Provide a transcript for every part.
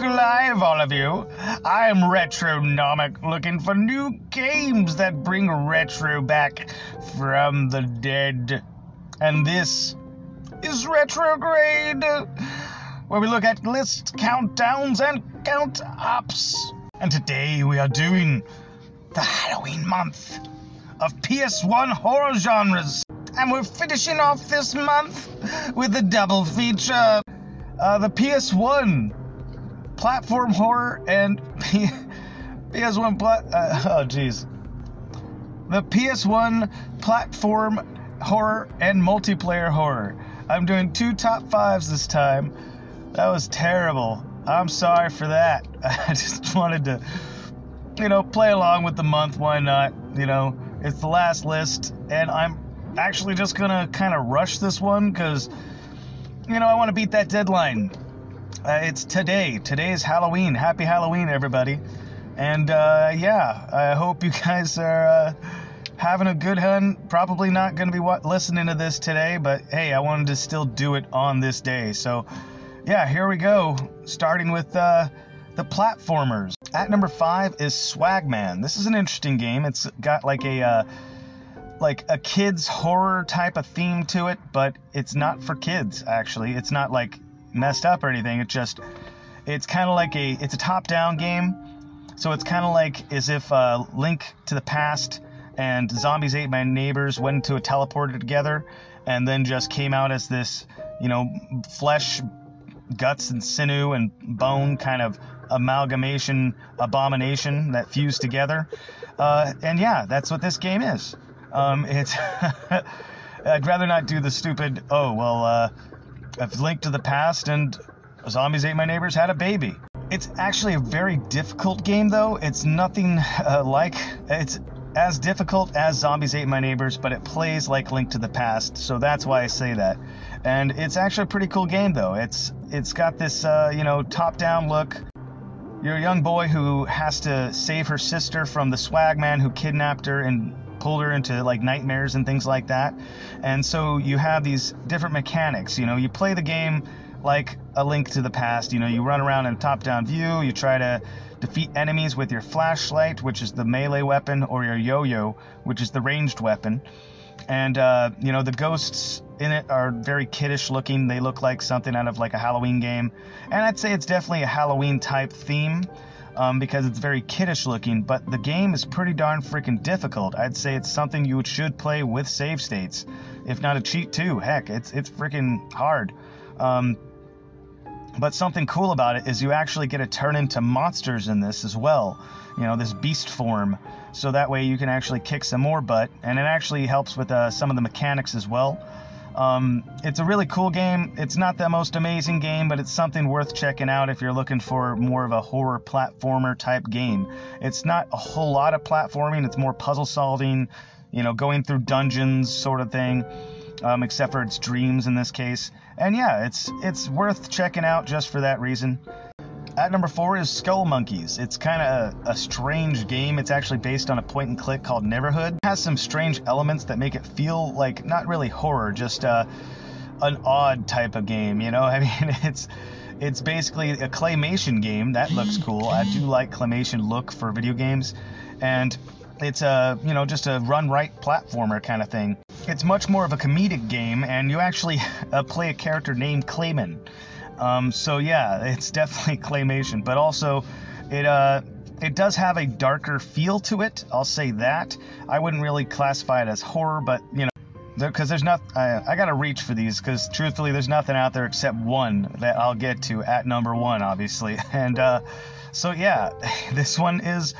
look alive, all of you. I'm Retronomic, looking for new games that bring retro back from the dead. And this is Retrograde, where we look at list countdowns and count ups. And today we are doing the Halloween month of PS1 horror genres. And we're finishing off this month with a double feature uh, the PS1 platform horror and PS1 plat. Uh, oh, jeez. The PS1 platform horror and multiplayer horror. I'm doing two top fives this time. That was terrible. I'm sorry for that. I just wanted to, you know, play along with the month. Why not? You know, it's the last list, and I'm actually just gonna kind of rush this one because you know, I want to beat that deadline. Uh, it's today. Today is Halloween. Happy Halloween, everybody. And uh, yeah, I hope you guys are uh, having a good one. Probably not going to be wa- listening to this today, but hey, I wanted to still do it on this day. So yeah, here we go. Starting with uh, the platformers. At number five is Swagman. This is an interesting game. It's got like a uh, like a kids horror type of theme to it, but it's not for kids actually. It's not like messed up or anything. It's just it's kind of like a it's a top-down game. So it's kind of like as if uh, Link to the Past and Zombies Ate My Neighbors went into a teleporter together and then just came out as this, you know, flesh, guts and sinew and bone kind of amalgamation abomination that fused together. Uh, and yeah, that's what this game is. Um, it's I'd rather not do the stupid. Oh well, uh, I've linked to the past and zombies ate my neighbors had a baby. It's actually a very difficult game though. It's nothing uh, like it's as difficult as zombies ate my neighbors, but it plays like Link to the Past, so that's why I say that. And it's actually a pretty cool game though. It's it's got this uh, you know top-down look. You're a young boy who has to save her sister from the swag man who kidnapped her and pulled her into like nightmares and things like that. And so you have these different mechanics. You know, you play the game like a link to the past. You know, you run around in top down view, you try to defeat enemies with your flashlight, which is the melee weapon, or your yo yo, which is the ranged weapon. And, uh, you know, the ghosts in it are very kiddish looking. They look like something out of like a Halloween game. And I'd say it's definitely a Halloween type theme um, because it's very kiddish looking, but the game is pretty darn freaking difficult. I'd say it's something you should play with save states, if not a cheat too. Heck, it's it's freaking hard. Um, but something cool about it is you actually get to turn into monsters in this as well. You know, this beast form. So that way you can actually kick some more butt, and it actually helps with uh, some of the mechanics as well. Um, it's a really cool game. It's not the most amazing game, but it's something worth checking out if you're looking for more of a horror platformer type game. It's not a whole lot of platforming, it's more puzzle solving, you know, going through dungeons sort of thing. Um, except for its dreams in this case. And yeah, it's it's worth checking out just for that reason. At number four is Skull Monkeys. It's kind of a, a, strange game. It's actually based on a point and click called Neverhood. It has some strange elements that make it feel like not really horror, just uh, an odd type of game. You know, I mean, it's it's basically a claymation game. That looks cool. I do like claymation look for video games, and it's a you know just a run right platformer kind of thing. It's much more of a comedic game, and you actually uh, play a character named Klaymen. Um, so yeah, it's definitely claymation, but also it uh, it does have a darker feel to it. I'll say that. I wouldn't really classify it as horror, but you know, because there's not. I, I gotta reach for these because truthfully, there's nothing out there except one that I'll get to at number one, obviously. And uh, so yeah, this one is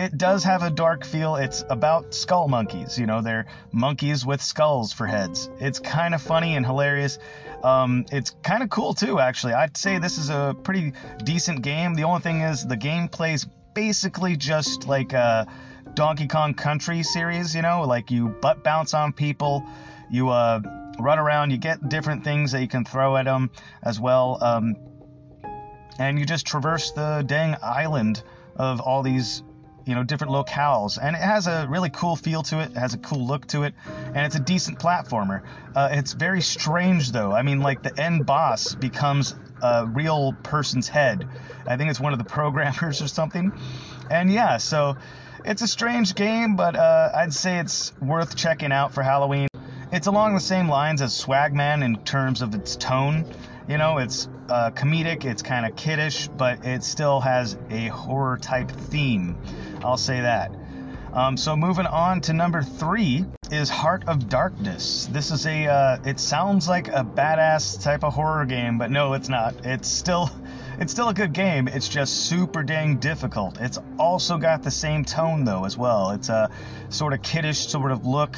it does have a dark feel. It's about skull monkeys. You know, they're monkeys with skulls for heads. It's kind of funny and hilarious. Um, it's kind of cool too, actually. I'd say this is a pretty decent game. The only thing is the game plays basically just like a Donkey Kong Country series. You know, like you butt bounce on people, you uh, run around, you get different things that you can throw at them as well, um, and you just traverse the dang island of all these you know different locales, and it has a really cool feel to it. It has a cool look to it, and it's a decent platformer. Uh, it's very strange though. I mean, like the end boss becomes a real person's head. I think it's one of the programmers or something. And yeah, so it's a strange game, but uh, I'd say it's worth checking out for Halloween. It's along the same lines as Swagman in terms of its tone. You know, it's uh, comedic, it's kind of kiddish, but it still has a horror type theme. I'll say that. Um, so moving on to number three is Heart of Darkness. This is a, uh, it sounds like a badass type of horror game, but no, it's not. It's still, it's still a good game. It's just super dang difficult. It's also got the same tone though as well. It's a sort of kiddish sort of look.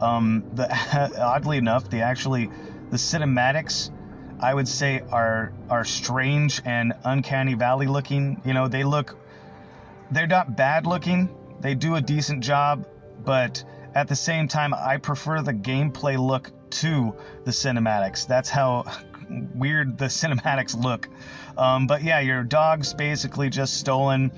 Um, the, oddly enough, the actually the cinematics I would say are are strange and uncanny valley looking. You know, they look they're not bad looking. They do a decent job, but at the same time, I prefer the gameplay look to the cinematics. That's how weird the cinematics look. Um, but yeah, your dog's basically just stolen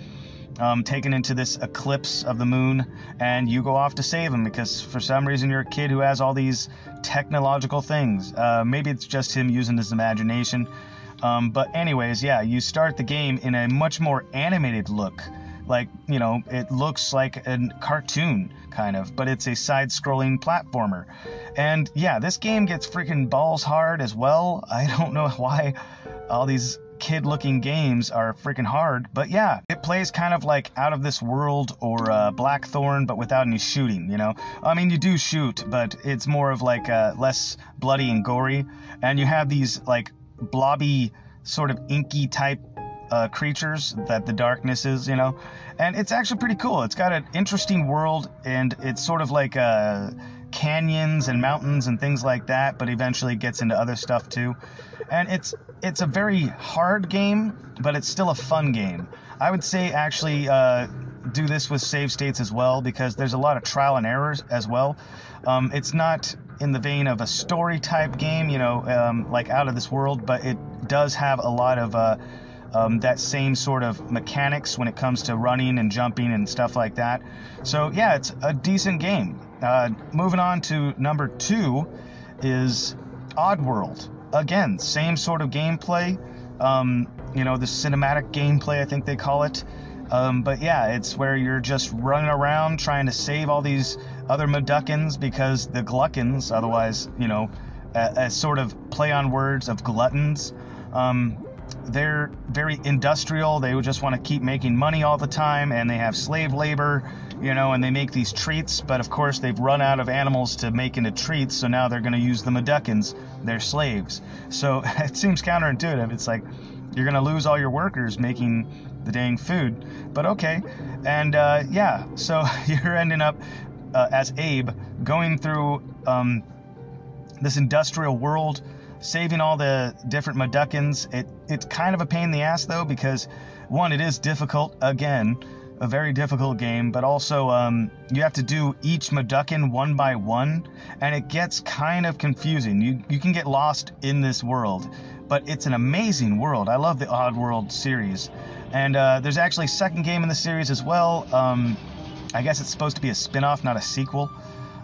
um, taken into this eclipse of the moon, and you go off to save him because for some reason you're a kid who has all these technological things. Uh, maybe it's just him using his imagination. Um, but, anyways, yeah, you start the game in a much more animated look. Like, you know, it looks like a cartoon, kind of, but it's a side scrolling platformer. And yeah, this game gets freaking balls hard as well. I don't know why all these kid looking games are freaking hard. But yeah, it plays kind of like Out of This World or uh, Blackthorne, but without any shooting, you know? I mean, you do shoot, but it's more of like uh, less bloody and gory. And you have these like blobby, sort of inky type uh, creatures that the darkness is, you know? And it's actually pretty cool. It's got an interesting world, and it's sort of like uh, canyons and mountains and things like that, but eventually gets into other stuff too. And it's it's a very hard game, but it's still a fun game. I would say actually uh, do this with save states as well because there's a lot of trial and errors as well. Um, it's not in the vein of a story type game, you know, um, like Out of This World, but it does have a lot of uh, um, that same sort of mechanics when it comes to running and jumping and stuff like that. So yeah, it's a decent game. Uh, moving on to number two is Oddworld. Again, same sort of gameplay. Um, you know, the cinematic gameplay, I think they call it. Um, but yeah, it's where you're just running around trying to save all these other Mudokons because the Glukkons, otherwise, you know, a sort of play on words of gluttons, um, they're very industrial. They just want to keep making money all the time, and they have slave labor, you know, and they make these treats. But of course, they've run out of animals to make into treats, so now they're going to use the Mudokons, their slaves. So it seems counterintuitive. It's like you're going to lose all your workers making the dang food, but okay. And uh, yeah, so you're ending up uh, as Abe going through um, this industrial world saving all the different Mudokons. It it's kind of a pain in the ass though because one, it is difficult. Again, a very difficult game, but also um, you have to do each Mudokon one by one, and it gets kind of confusing. You you can get lost in this world, but it's an amazing world. I love the Oddworld series, and uh, there's actually a second game in the series as well. Um, I guess it's supposed to be a spin-off, not a sequel.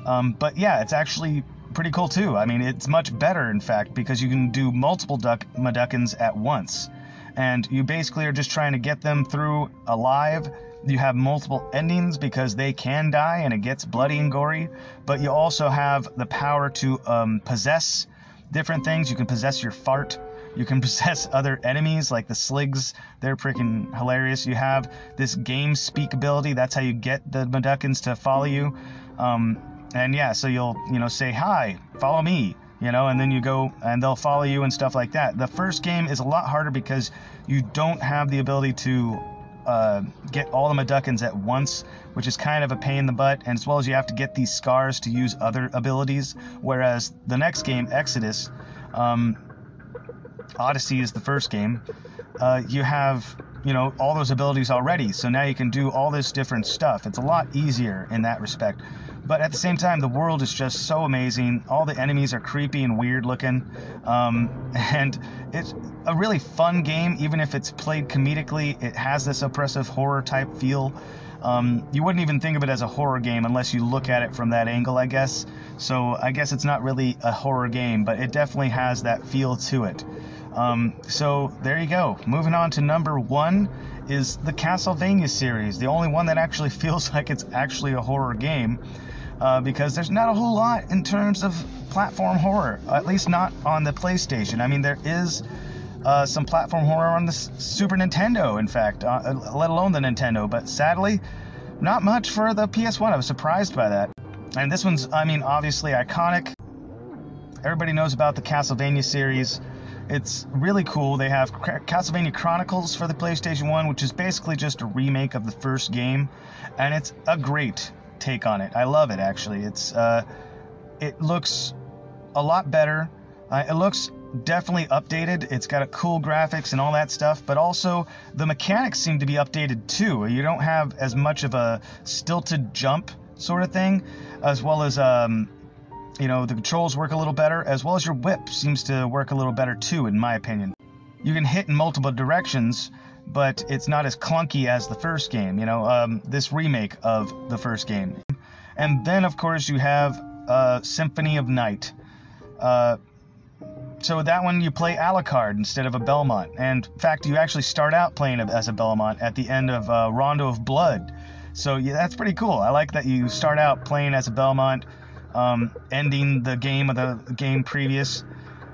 Um, but yeah, it's actually pretty cool too. I mean, it's much better, in fact, because you can do multiple duck Mudokons at once. And you basically are just trying to get them through alive. You have multiple endings because they can die and it gets bloody and gory. But you also have the power to um, possess different things. You can possess your fart. You can possess other enemies like the Sligs. They're freaking hilarious. You have this game speak ability. That's how you get the Mudokons to follow you. Um, and yeah, so you'll you know say hi, follow me, you know, and then you go and they'll follow you and stuff like that. The first game is a lot harder because you don't have the ability to uh, get all the Mudokons at once, which is kind of a pain in the butt, and as well as you have to get these scars to use other abilities. Whereas the next game, Exoddus, um, Oddysee is the first game. Uh, you have you know all those abilities already. So now you can do all this different stuff. It's a lot easier in that respect. But at the same time, the world is just so amazing. All the enemies are creepy and weird looking, um, and it's a really fun game. Even if it's played comedically, it has this oppressive horror type feel. Um, you wouldn't even think of it as a horror game unless you look at it from that angle, I guess. So I guess it's not really a horror game, but it definitely has that feel to it. Um, so there you go. Moving on to number one is the Castlevania series, the only one that actually feels like it's actually a horror game. Uh, because there's not a whole lot in terms of platform horror, at least not on the PlayStation. I mean, there is uh, some platform horror on the Super Nintendo, in fact, uh, let alone the Nintendo, but sadly, not much for the PS1. I was surprised by that. And this one's, I mean, obviously iconic. Everybody knows about the Castlevania series. It's really cool. They have Castlevania Chronicles for the PlayStation 1, which is basically just a remake of the first game, and it's a great take on it. I love it actually. It's uh, it looks a lot better. Uh, it looks definitely updated. It's got a cool graphics and all that stuff, but also the mechanics seem to be updated too. You don't have as much of a stilted jump sort of thing, as well as um, you know, the controls work a little better, as well as your whip seems to work a little better too, in my opinion. You can hit in multiple directions, but it's not as clunky as the first game, you know, um, this remake of the first game. And then, of course, you have uh, Symphony of Night. Uh, so with that one you play Alucard instead of a Belmont. And in fact, you actually start out playing as a Belmont at the end of uh, Rondo of Blood. So yeah, that's pretty cool. I like that you start out playing as a Belmont um, ending the game of the game previous.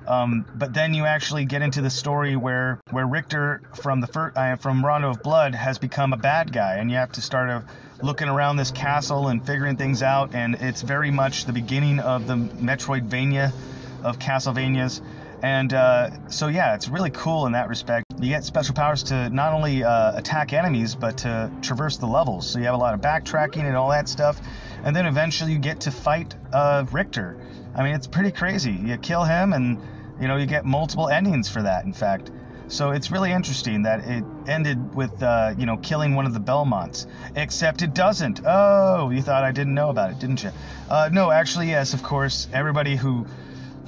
Um, but then you actually get into the story where where Richter from the fir- uh, from Rondo of Blood has become a bad guy, and you have to start uh, looking around this castle and figuring things out. And it's very much the beginning of the Metroidvania of Castlevanias. And uh, so yeah, it's really cool in that respect. You get special powers to not only uh, attack enemies, but to traverse the levels. So you have a lot of backtracking and all that stuff and then eventually you get to fight uh, Richter. I mean, it's pretty crazy. You kill him, and you know you get multiple endings for that. In fact, so it's really interesting that it ended with uh, you know killing one of the Belmonts. Except it doesn't. Oh, you thought I didn't know about it, didn't you? Uh, no, actually, yes, of course. Everybody who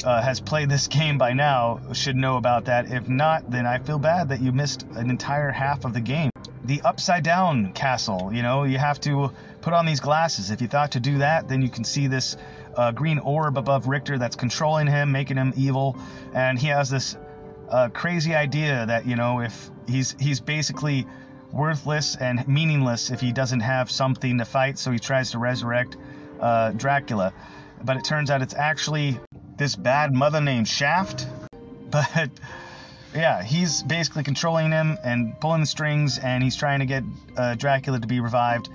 uh, has played this game by now should know about that. If not, then I feel bad that you missed an entire half of the game. The upside down castle, you know, you have to put on these glasses. If you thought to do that, then you can see this uh, green orb above Richter that's controlling him, making him evil, and he has this uh, crazy idea that you know if he's he's basically worthless and meaningless if he doesn't have something to fight, so he tries to resurrect uh, Dracula. But it turns out it's actually this bad mother named Shaft. But yeah, he's basically controlling him and pulling the strings, and he's trying to get uh, Dracula to be revived.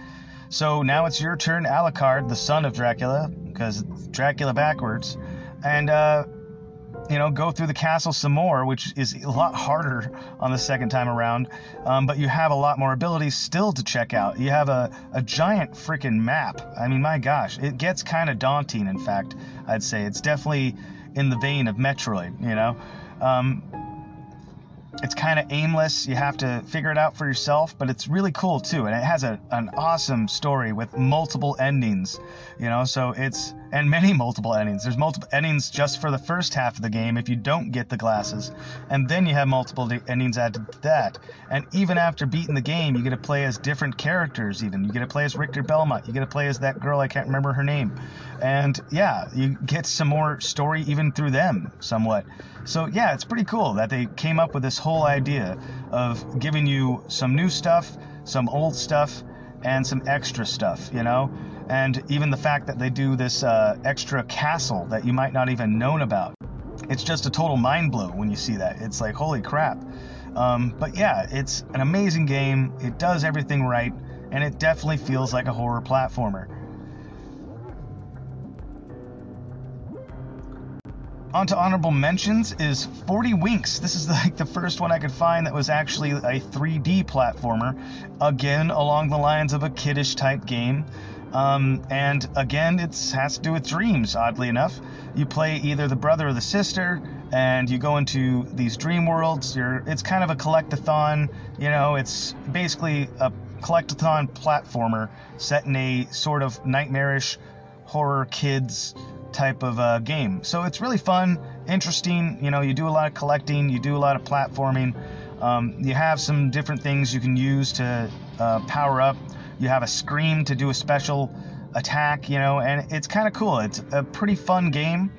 So now it's your turn, Alucard, the son of Dracula, because Dracula backwards, and uh, you know go through the castle some more, which is a lot harder on the second time around. Um, but you have a lot more abilities still to check out. You have a, a giant freaking map. I mean, my gosh, it gets kind of daunting. In fact, I'd say it's definitely in the vein of Metroid. You know. Um, it's kind of aimless. You have to figure it out for yourself, but it's really cool too. And it has a, an awesome story with multiple endings, you know, so it's, and many multiple endings. There's multiple endings just for the first half of the game if you don't get the glasses. And then you have multiple endings added to that. And even after beating the game, you get to play as different characters, even. You get to play as Richter Belmont. You get to play as that girl, I can't remember her name. And yeah, you get some more story even through them somewhat. So yeah, it's pretty cool that they came up with this whole idea of giving you some new stuff, some old stuff, and some extra stuff, you know? And even the fact that they do this uh, extra castle that you might not even known about. It's just a total mind blow when you see that. It's like, holy crap. Um, but yeah, it's an amazing game. It does everything right, and it definitely feels like a horror platformer. On to honorable mentions is 40 Winks. This is like the first one I could find that was actually a 3D platformer, again along the lines of a kiddish type game. Um, and again, it has to do with dreams, oddly enough. You play either the brother or the sister, and you go into these dream worlds. You're, it's kind of a collectathon, you know, it's basically a collectathon platformer set in a sort of nightmarish horror kids type of uh, game. So it's really fun, interesting. You know, you do a lot of collecting, you do a lot of platforming. Um, you have some different things you can use to uh, power up. You have a scream to do a special attack, you know, and it's kind of cool. It's a pretty fun game.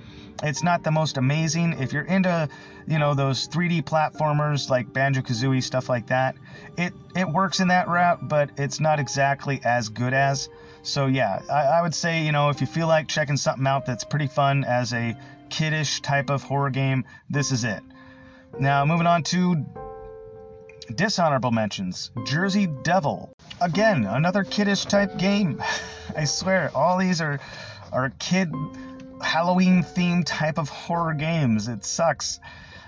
It's not the most amazing. If you're into, you know, those 3D platformers like Banjo Kazooie, stuff like that, it, it works in that route, but it's not exactly as good as. So, yeah, I, I would say, you know, if you feel like checking something out that's pretty fun as a kiddish type of horror game, this is it. Now, moving on to dishonorable mentions Jersey Devil. Again, another kiddish type game. I swear, all these are, are kid Halloween themed type of horror games. It sucks.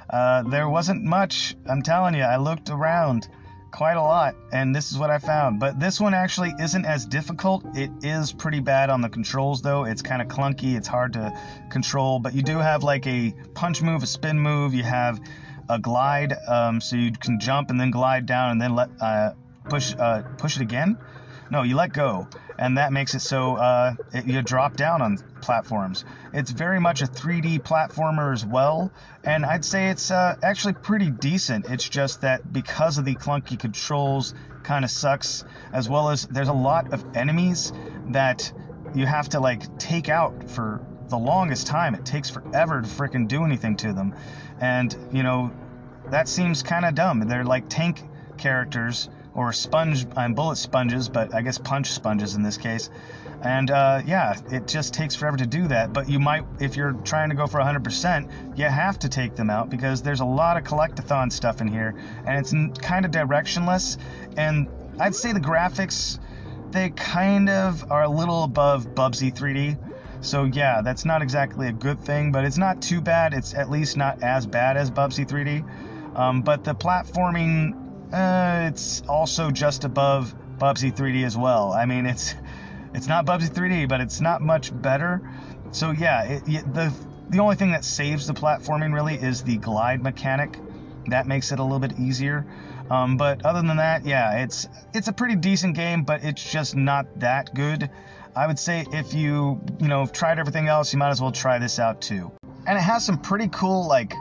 Uh, there wasn't much. I'm telling you, I looked around quite a lot, and this is what I found. But this one actually isn't as difficult. It is pretty bad on the controls, though. It's kind of clunky. It's hard to control, but you do have like a punch move, a spin move. You have a glide, um, so you can jump and then glide down and then let uh, push uh, push it again. No, you let go, and that makes it so uh, it, you drop down on platforms. It's very much a 3D platformer as well, and I'd say it's uh, actually pretty decent. It's just that because of the clunky controls, kind of sucks, as well as there's a lot of enemies that you have to like take out for the longest time. It takes forever to freaking do anything to them, and you know that seems kind of dumb. They're like tank characters or sponge and bullet sponges, but I guess punch sponges in this case. And uh, yeah, it just takes forever to do that. But you might, if you're trying to go for 100%, you have to take them out because there's a lot of collectathon stuff in here, and it's kind of directionless. And I'd say the graphics, they kind of are a little above Bubsy 3D. So yeah, that's not exactly a good thing, but it's not too bad. It's at least not as bad as Bubsy 3D. Um, but the platforming uh, it's also just above Bubsy 3D as well. I mean, it's it's not Bubsy 3D, but it's not much better. So yeah, it, it, the the only thing that saves the platforming really is the glide mechanic. That makes it a little bit easier. Um, but other than that, yeah, it's it's a pretty decent game, but it's just not that good. I would say if you you know tried everything else, you might as well try this out too. And it has some pretty cool like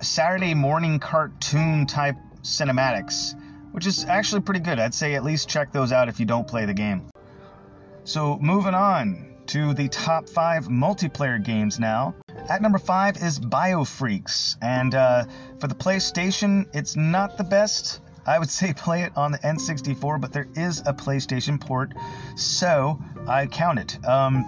Saturday morning cartoon type cinematics, which is actually pretty good. I'd say at least check those out if you don't play the game. So, moving on to the top five multiplayer games now. At number five is Biofreaks, and uh, for the PlayStation, it's not the best. I would say play it on the N64, but there is a PlayStation port, so I count it. Um,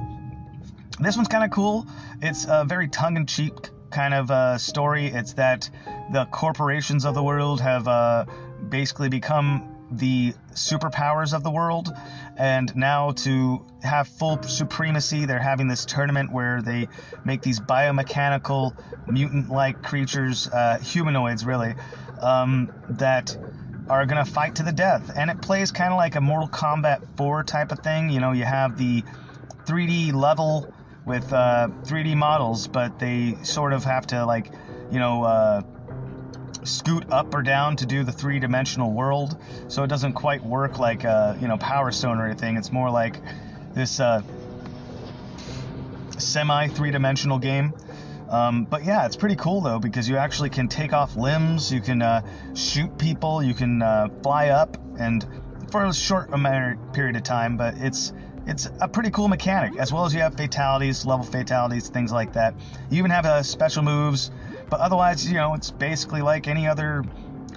this one's kind of cool. It's a very tongue-in-cheek kind of uh, story. It's that the corporations of the world have uh, basically become the superpowers of the world, and now to have full supremacy, they're having this tournament where they make these biomechanical, mutant-like creatures, uh, humanoids really, um, that are gonna fight to the death. And it plays kind of like a Mortal Kombat 4 type of thing. You know, you have the 3D level with uh, 3D models, but they sort of have to like, you know, uh, scoot up or down to do the three-dimensional world. So it doesn't quite work like uh, you know Power Stone or anything. It's more like this uh, semi three-dimensional game. Um, but yeah, it's pretty cool though because you actually can take off limbs, you can uh, shoot people, you can uh, fly up, and for a short amount period of time. But it's it's a pretty cool mechanic, as well as you have fatalities, level fatalities, things like that. You even have uh, special moves, but otherwise, you know, it's basically like any other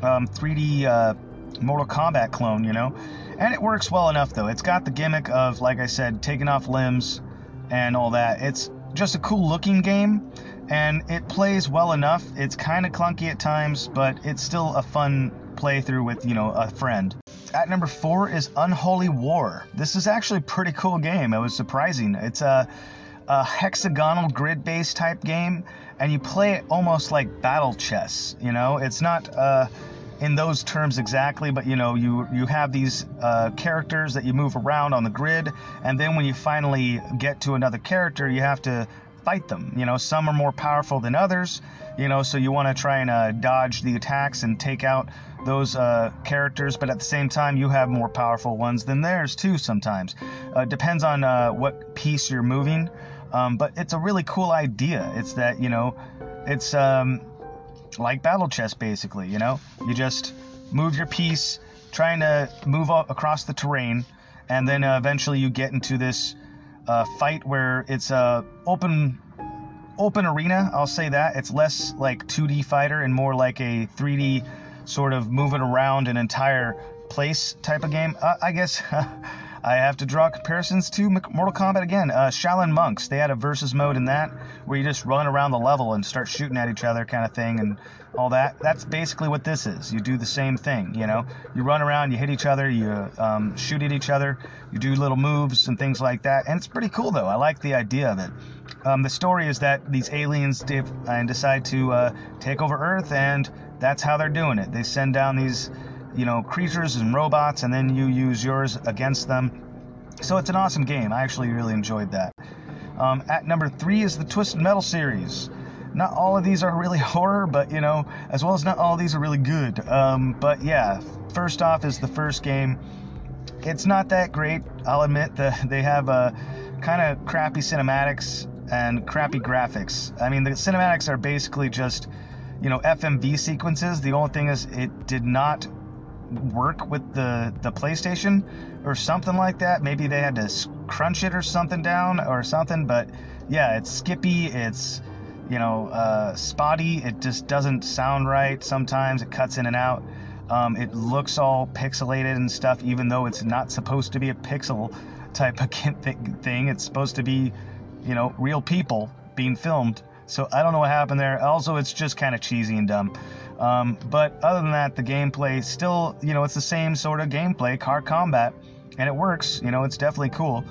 um, 3D uh, Mortal Kombat clone, you know. And it works well enough, though. It's got the gimmick of, like I said, taking off limbs and all that. It's just a cool looking game, and it plays well enough. It's kind of clunky at times, but it's still a fun playthrough with, you know, a friend. At number four is Unholy War. This is actually a pretty cool game. It was surprising. It's a, a hexagonal grid-based type game, and you play it almost like battle chess. You know, it's not. Uh, in those terms exactly, but you know, you you have these uh, characters that you move around on the grid, and then when you finally get to another character, you have to fight them. You know, some are more powerful than others. You know, so you want to try and uh, dodge the attacks and take out those uh, characters, but at the same time, you have more powerful ones than theirs too. Sometimes, uh, depends on uh, what piece you're moving. Um, but it's a really cool idea. It's that you know, it's um, like battle chess basically. You know, you just move your piece, trying to move across the terrain, and then uh, eventually you get into this uh, fight where it's a open open arena. I'll say that it's less like 2D fighter and more like a 3D sort of moving around an entire place type of game. Uh, I guess I have to draw comparisons to Mortal Kombat again. Uh, Shaolin Monks, they had a versus mode in that where you just run around the level and start shooting at each other, kind of thing, and all that. That's basically what this is. You do the same thing, you know. You run around, you hit each other, you um, shoot at each other, you do little moves and things like that, and it's pretty cool though. I like the idea of it. Um, the story is that these aliens and decide to uh, take over Earth, and that's how they're doing it. They send down these you know, creatures and robots, and then you use yours against them. So it's an awesome game. I actually really enjoyed that. Um, at number three is the Twisted Metal series. Not all of these are really horror, but you know, as well as not all of these are really good. Um, but yeah, first off is the first game. It's not that great. I'll admit that they have a uh, kind of crappy cinematics and crappy graphics. I mean, the cinematics are basically just, you know, FMV sequences. The only thing is, it did not work with the the PlayStation or something like that. Maybe they had to crunch it or something down or something. But yeah, it's skippy. It's you know uh, spotty. It just doesn't sound right. Sometimes it cuts in and out. Um, it looks all pixelated and stuff, even though it's not supposed to be a pixel type of thing. It's supposed to be, you know, real people being filmed. So I don't know what happened there. Also, it's just kind of cheesy and dumb. Um, but other than that, the gameplay still, you know, it's the same sort of gameplay, car combat, and it works. You know, it's definitely cool.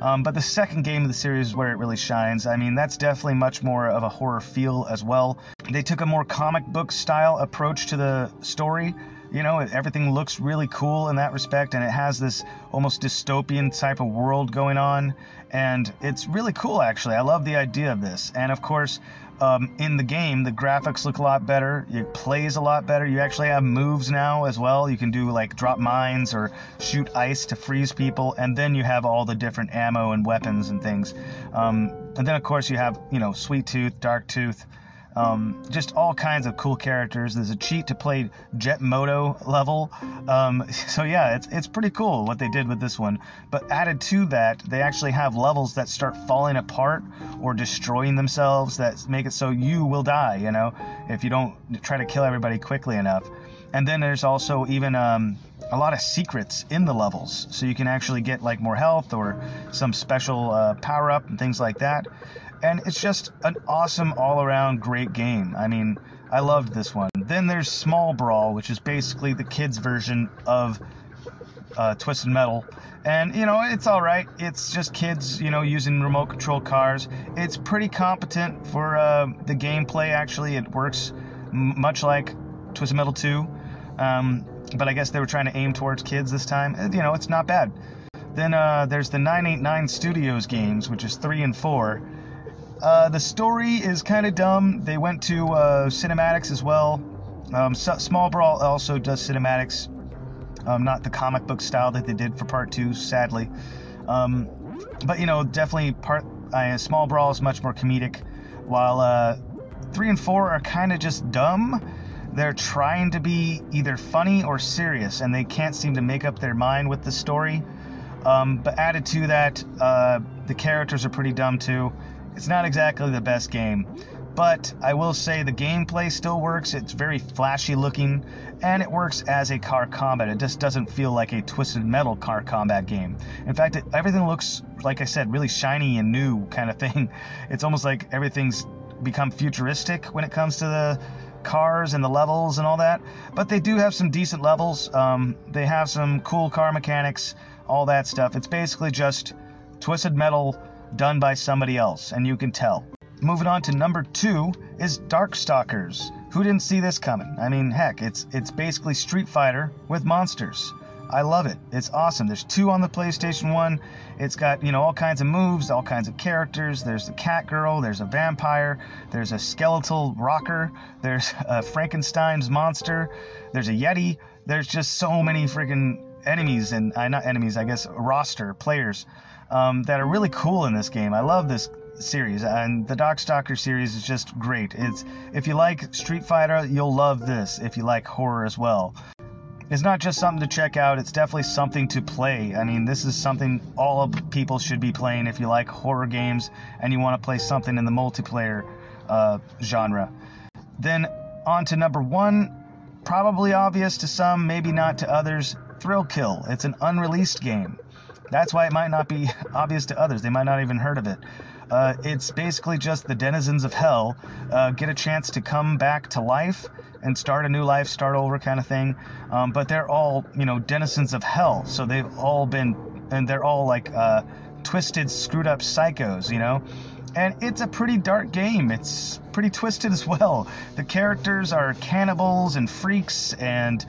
Um, but the second game of the series is where it really shines. I mean, that's definitely much more of a horror feel as well. They took a more comic book style approach to the story. You know, everything looks really cool in that respect, and it has this almost dystopian type of world going on. And it's really cool, actually. I love the idea of this. And of course, um, in the game, the graphics look a lot better. It plays a lot better. You actually have moves now as well. You can do like drop mines or shoot ice to freeze people, and then you have all the different ammo and weapons and things. Um, and then of course you have you know Sweet Tooth, Dark Tooth, um, just all kinds of cool characters. There's a cheat to play Jet Moto level. Um, so yeah, it's it's pretty cool what they did with this one. But added to that, they actually have levels that start falling apart or destroying themselves that make it so you will die. You know, if you don't try to kill everybody quickly enough. And then there's also even um, a lot of secrets in the levels, so you can actually get like more health or some special uh, power up and things like that and it's just an awesome all around great game. I mean, I loved this one. Then there's Small Brawl, which is basically the kids' version of uh, Twisted Metal. And, you know, it's all right. It's just kids, you know, using remote control cars. It's pretty competent for uh, the gameplay, actually. It works m- much like Twisted Metal 2. Um, but I guess they were trying to aim towards kids this time. You know, it's not bad. Then uh, there's the 989 Studios games, which is 3 and 4 uh, the story is kind of dumb. They went to uh, cinematics as well. Um, Small Brawl also does cinematics, um, not the comic book style that they did for part two, sadly. Um, but you know, definitely part uh, Small Brawl is much more comedic, while uh, three and four are kind of just dumb. They're trying to be either funny or serious, and they can't seem to make up their mind with the story. Um, but added to that, uh, the characters are pretty dumb too. It's not exactly the best game, but I will say the gameplay still works. It's very flashy looking, and it works as a car combat. It just doesn't feel like a Twisted Metal car combat game. In fact, it, everything looks, like I said, really shiny and new kind of thing. It's almost like everything's become futuristic when it comes to the cars and the levels and all that. But they do have some decent levels. Um, they have some cool car mechanics, all that stuff. It's basically just Twisted Metal done by somebody else, and you can tell. moving on to number two is Darkstalkers. Who didn't see this coming? I mean, heck, it's it's basically Street Fighter with monsters. I love it. It's awesome. There's two on the PlayStation 1. It's got, you know, all kinds of moves, all kinds of characters. There's the cat girl, there's a vampire, there's a skeletal rocker, there's a Frankenstein's monster, there's a Yeti. There's just so many freaking enemies and uh, not enemies, I guess, roster players um, that are really cool in this game. I love this series, and the Darkstalker series is just great. It's if you like Street Fighter, you'll love this. If you like horror as well, it's not just something to check out. It's definitely something to play. I mean, this is something all people should be playing if you like horror games and you want to play something in the multiplayer uh, genre. Then on to number one, probably obvious to some, maybe not to others. Thrill Kill. It's an unreleased game. That's why it might not be obvious to others. They might not even heard of it. Uh, it's basically just the denizens of hell uh, get a chance to come back to life and start a new life, start over kind of thing. Um, but they're all, you know, denizens of hell. So they've all been, and they're all like uh, twisted, screwed up psychos, you know? And it's a pretty dark game. It's pretty twisted as well. The characters are cannibals and freaks and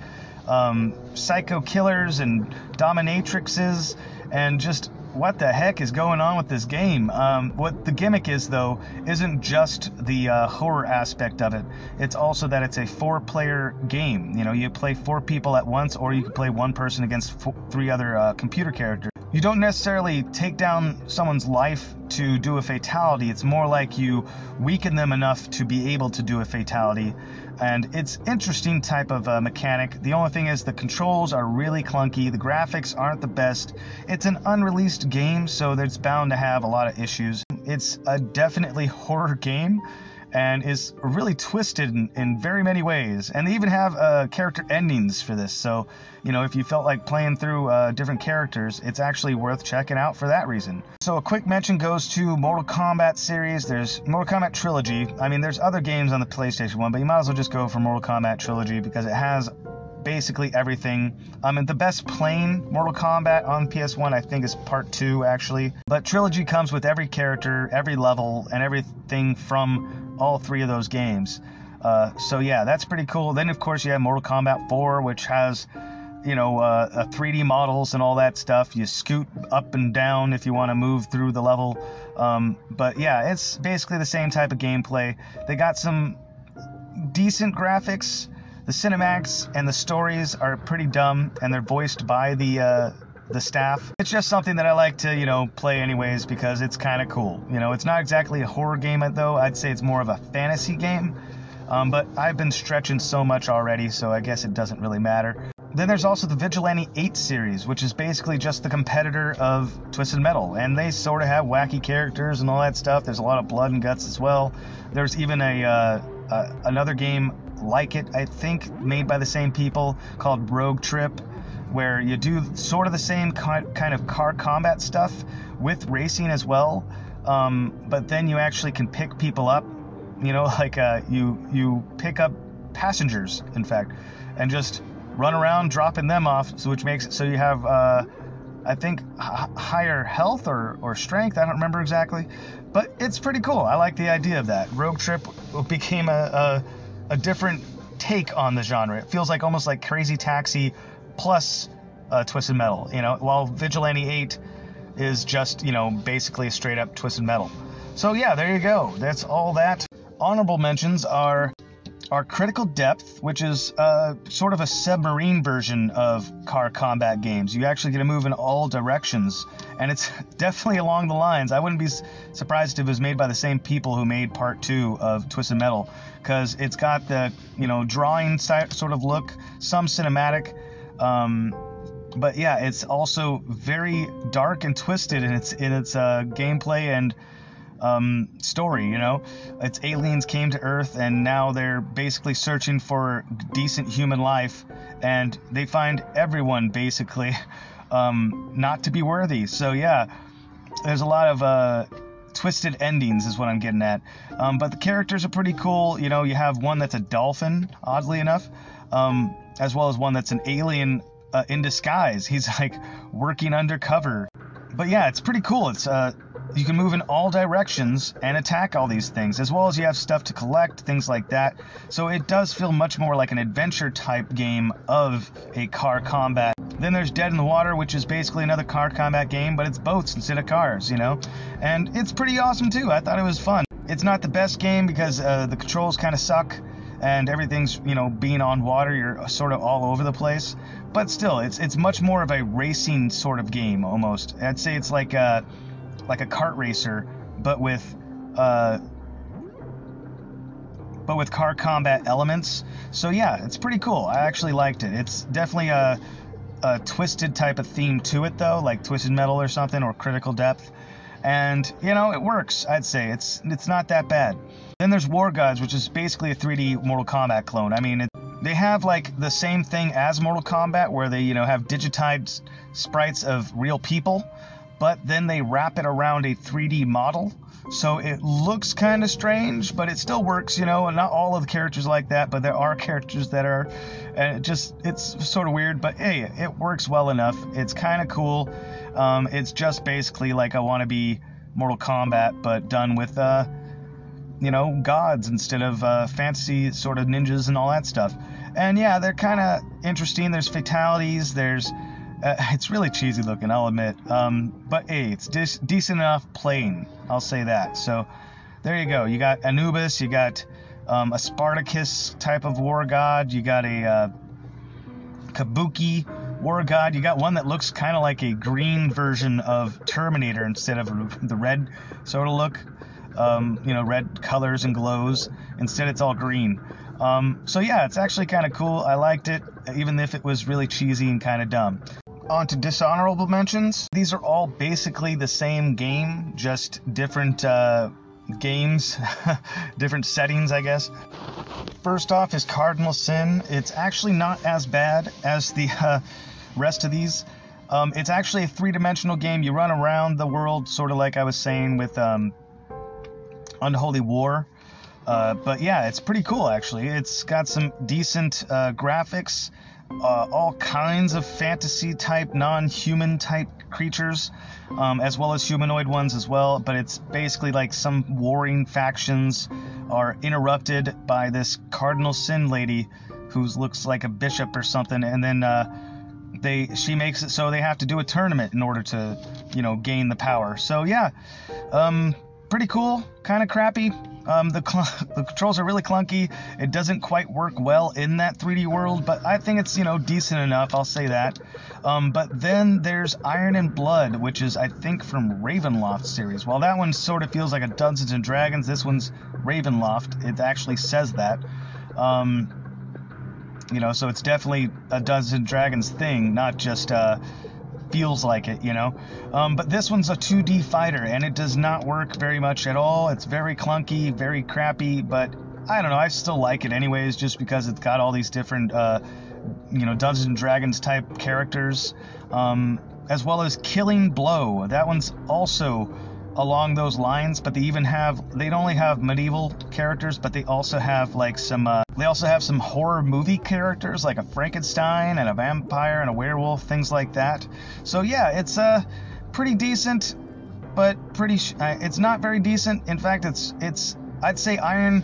um, psycho killers and dominatrixes and just what the heck is going on with this game? Um, what the gimmick is, though, isn't just the uh, horror aspect of it. It's also that it's a four-player game. You know, you play four people at once, or you can play one person against four, three other uh, computer characters. You don't necessarily take down someone's life to do a fatality. It's more like you weaken them enough to be able to do a fatality and it's interesting type of uh, mechanic. The only thing is the controls are really clunky. The graphics aren't the best. It's an unreleased game, so it's bound to have a lot of issues. It's a definitely horror game and is really twisted in, in, very many ways. And they even have uh, character endings for this. So, you know, if you felt like playing through uh, different characters, it's actually worth checking out for that reason. So, a quick mention goes to Mortal Kombat series. There's Mortal Kombat Trilogy. I mean, there's other games on the PlayStation 1, but you might as well just go for Mortal Kombat Trilogy because it has basically everything. Um, mean, the best plain Mortal Kombat on PS1, I think, is Part 2, actually. But Trilogy comes with every character, every level, and everything from all three of those games. Uh, so, yeah, that's pretty cool. Then, of course, you have Mortal Kombat 4, which has you know, uh, 3D models and all that stuff. You scoot up and down if you want to move through the level. Um, but yeah, it's basically the same type of gameplay. They got some decent graphics. The cinematics and the stories are pretty dumb, and they're voiced by the uh, the staff. It's just something that I like to, you know, play anyways because it's kind of cool. You know, it's not exactly a horror game though. I'd say it's more of a fantasy game. Um, but I've been stretching so much already, so I guess it doesn't really matter. Then there's also the Vigilante 8 series, which is basically just the competitor of Twisted Metal, and they sort of have wacky characters and all that stuff. There's a lot of blood and guts as well. There's even a uh, uh, another game like it, I think, made by the same people called Rogue Trip, where you do sort of the same kind of car combat stuff with racing as well. Um, but then you actually can pick people up, you know, like uh, you you pick up passengers, in fact, and just run around dropping them off, so which makes it so you have, uh, I think, h- higher health or, or strength. I don't remember exactly, but it's pretty cool. I like the idea of that. Rogue Trip became a, a a different take on the genre. It feels like almost like Crazy Taxi plus uh, Twisted Metal. You know, while Vigilante 8 is just you know basically a straight up Twisted Metal. So yeah, there you go. That's all that. Honorable mentions are our Critical Depth, which is uh, sort of a submarine version of car combat games. You actually get to move in all directions, and it's definitely along the lines. I wouldn't be surprised if it was made by the same people who made Part Two of Twisted Metal, because it's got the you know drawing sort of look, some cinematic. Um, but yeah, it's also very dark and twisted in its in its uh, gameplay and um, story. You know, it's aliens came to Earth and now they're basically searching for decent human life, and they find everyone basically um, not to be worthy. So yeah, there's a lot of uh, twisted endings, is what I'm getting at. Um, but the characters are pretty cool. You know, you have one that's a dolphin, oddly enough, um, as well as one that's an alien. Uh, in disguise, he's like working undercover, but yeah, it's pretty cool. It's uh, you can move in all directions and attack all these things, as well as you have stuff to collect, things like that. So it does feel much more like an adventure type game of a car combat. Then there's Dead in the Water, which is basically another car combat game, but it's boats instead of cars, you know? And it's pretty awesome too. I thought it was fun. It's not the best game because uh, the controls kind of suck and everything's, you know, being on water, you're sort of all over the place. But still, it's it's much more of a racing sort of game almost. I'd say it's like a like a kart racer, but with uh, but with car combat elements. So yeah, it's pretty cool. I actually liked it. It's definitely a a twisted type of theme to it though, like Twisted Metal or something or Critical Depth. And you know, it works. I'd say it's it's not that bad. Then there's War Gods, which is basically a 3D Mortal Kombat clone. I mean, it, they have like the same thing as Mortal Kombat, where they you know have digitized sprites of real people, but then they wrap it around a 3D model. So it looks kind of strange, but it still works, you know. And not all of the characters like that, but there are characters that are, and it just it's sort of weird. But hey, it works well enough. It's kind of cool. Um, it's just basically like I want to be Mortal Kombat, but done with uh, you know, gods instead of uh, fantasy sort of ninjas and all that stuff. And yeah, they're kind of interesting. There's fatalities. There's uh, it's really cheesy looking, I'll admit. Um, but hey, it's de- decent enough playing. I'll say that. So there you go. You got Anubis. You got um, a Spartacus type of war god. You got a uh, Kabuki war god. You got one that looks kind of like a green version of Terminator instead of the red sort of look um, you know, red colors and glows. Instead, it's all green. Um, so yeah, it's actually kind of cool. I liked it, even if it was really cheesy and kind of dumb. On to dishonorable mentions. These are all basically the same game, just different uh, games, different settings, I guess. First off is Cardinal Sin. It's actually not as bad as the uh, rest of these. Um, it's actually a three-dimensional game. You run around the world, sort of like I was saying with um, Unholy War. Uh, but yeah, it's pretty cool actually. It's got some decent uh, graphics, uh, all kinds of fantasy type, non human type creatures, um, as well as humanoid ones as well. But it's basically like some warring factions are interrupted by this Cardinal Sin lady who looks like a bishop or something, and then uh, they she makes it so they have to do a tournament in order to you know gain the power. So yeah, um, pretty cool, kind of crappy. Um, the, cl- the controls are really clunky. It doesn't quite work well in that 3D world, but I think it's you know decent enough. I'll say that. Um, but then there's Iron and Blood, which is I think from Ravenloft series. While that one sort of feels like a Dungeons and Dragons, this one's Ravenloft. It actually says that. Um, you know, so it's definitely a Dungeons and Dragons thing, not just uh, feels like it, you know. Um, but this one's a 2D fighter, and it does not work very much at all. It's very clunky, very crappy, but I don't know. I still like it anyways, just because it's got all these different, uh, you know, Dungeons and Dragons type characters, um, as well as Killing Blow. That one's also along those lines, but they even have they don't only have medieval characters, but they also have like some uh, they also have some horror movie characters like a Frankenstein and a vampire and a werewolf, things like that. So yeah, it's uh pretty decent, but pretty sh- uh, it's not very decent. In fact, it's it's I'd say Iron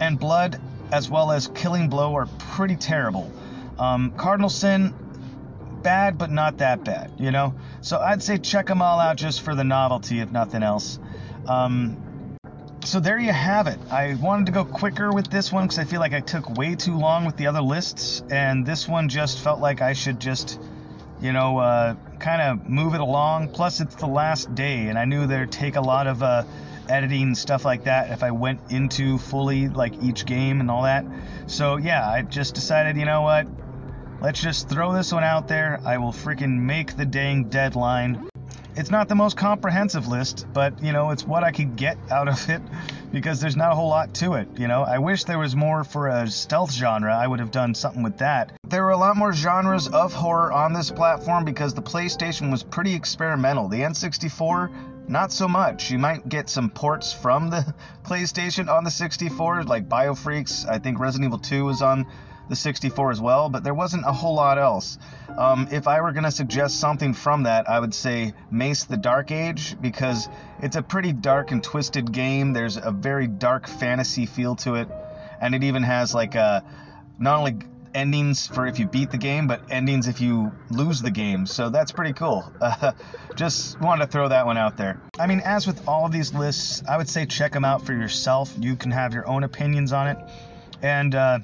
and Blood as well as Killing Blow are pretty terrible. Um, Cardinal Sin bad, but not that bad, you know? So I'd say check them all out just for the novelty, if nothing else. Um, so there you have it. I wanted to go quicker with this one because I feel like I took way too long with the other lists, and this one just felt like I should just, you know, uh, kind of move it along. Plus, it's the last day, and I knew there'd take a lot of uh, editing and stuff like that if I went into fully like each game and all that. So yeah, I just decided, you know what? Let's just throw this one out there. I will freaking make the dang deadline. It's not the most comprehensive list, but you know, it's what I could get out of it because there's not a whole lot to it. You know, I wish there was more for a stealth genre. I would have done something with that. There were a lot more genres of horror on this platform because the PlayStation was pretty experimental. The N64, not so much. You might get some ports from the PlayStation on the 64, like Biofreaks. I think Resident Evil 2 was on the 64 as well, but there wasn't a whole lot else. Um, if I were going to suggest something from that, I would say Mace the Dark Age because it's a pretty dark and twisted game. There's a very dark fantasy feel to it, and it even has like a not only endings for if you beat the game, but endings if you lose the game. So that's pretty cool. Uh, just wanted to throw that one out there. I mean, as with all of these lists, I would say check them out for yourself. You can have your own opinions on it. And, uh,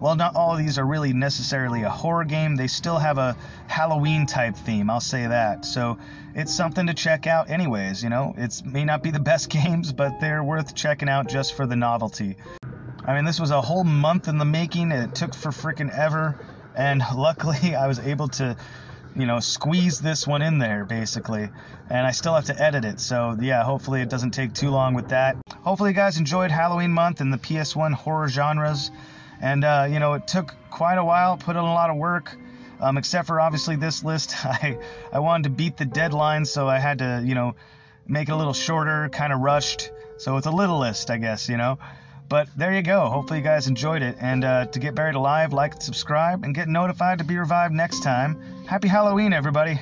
well, not all of these are really necessarily a horror game. They still have a Halloween type theme, I'll say that. So it's something to check out, anyways. You know, it may not be the best games, but they're worth checking out just for the novelty. I mean, this was a whole month in the making. It took for freaking ever, and luckily I was able to, you know, squeeze this one in there basically. And I still have to edit it, so yeah, hopefully it doesn't take too long with that. Hopefully you guys enjoyed Halloween month and the PS1 horror genres. And uh, you know, it took quite a while, put in a lot of work. Um, except for obviously this list, I I wanted to beat the deadline, so I had to, you know, make it a little shorter, kind of rushed. So it's a little list, I guess, you know. But there you go. Hopefully, you guys enjoyed it. And uh, to get buried alive, like, subscribe, and get notified to be revived next time. Happy Halloween, everybody.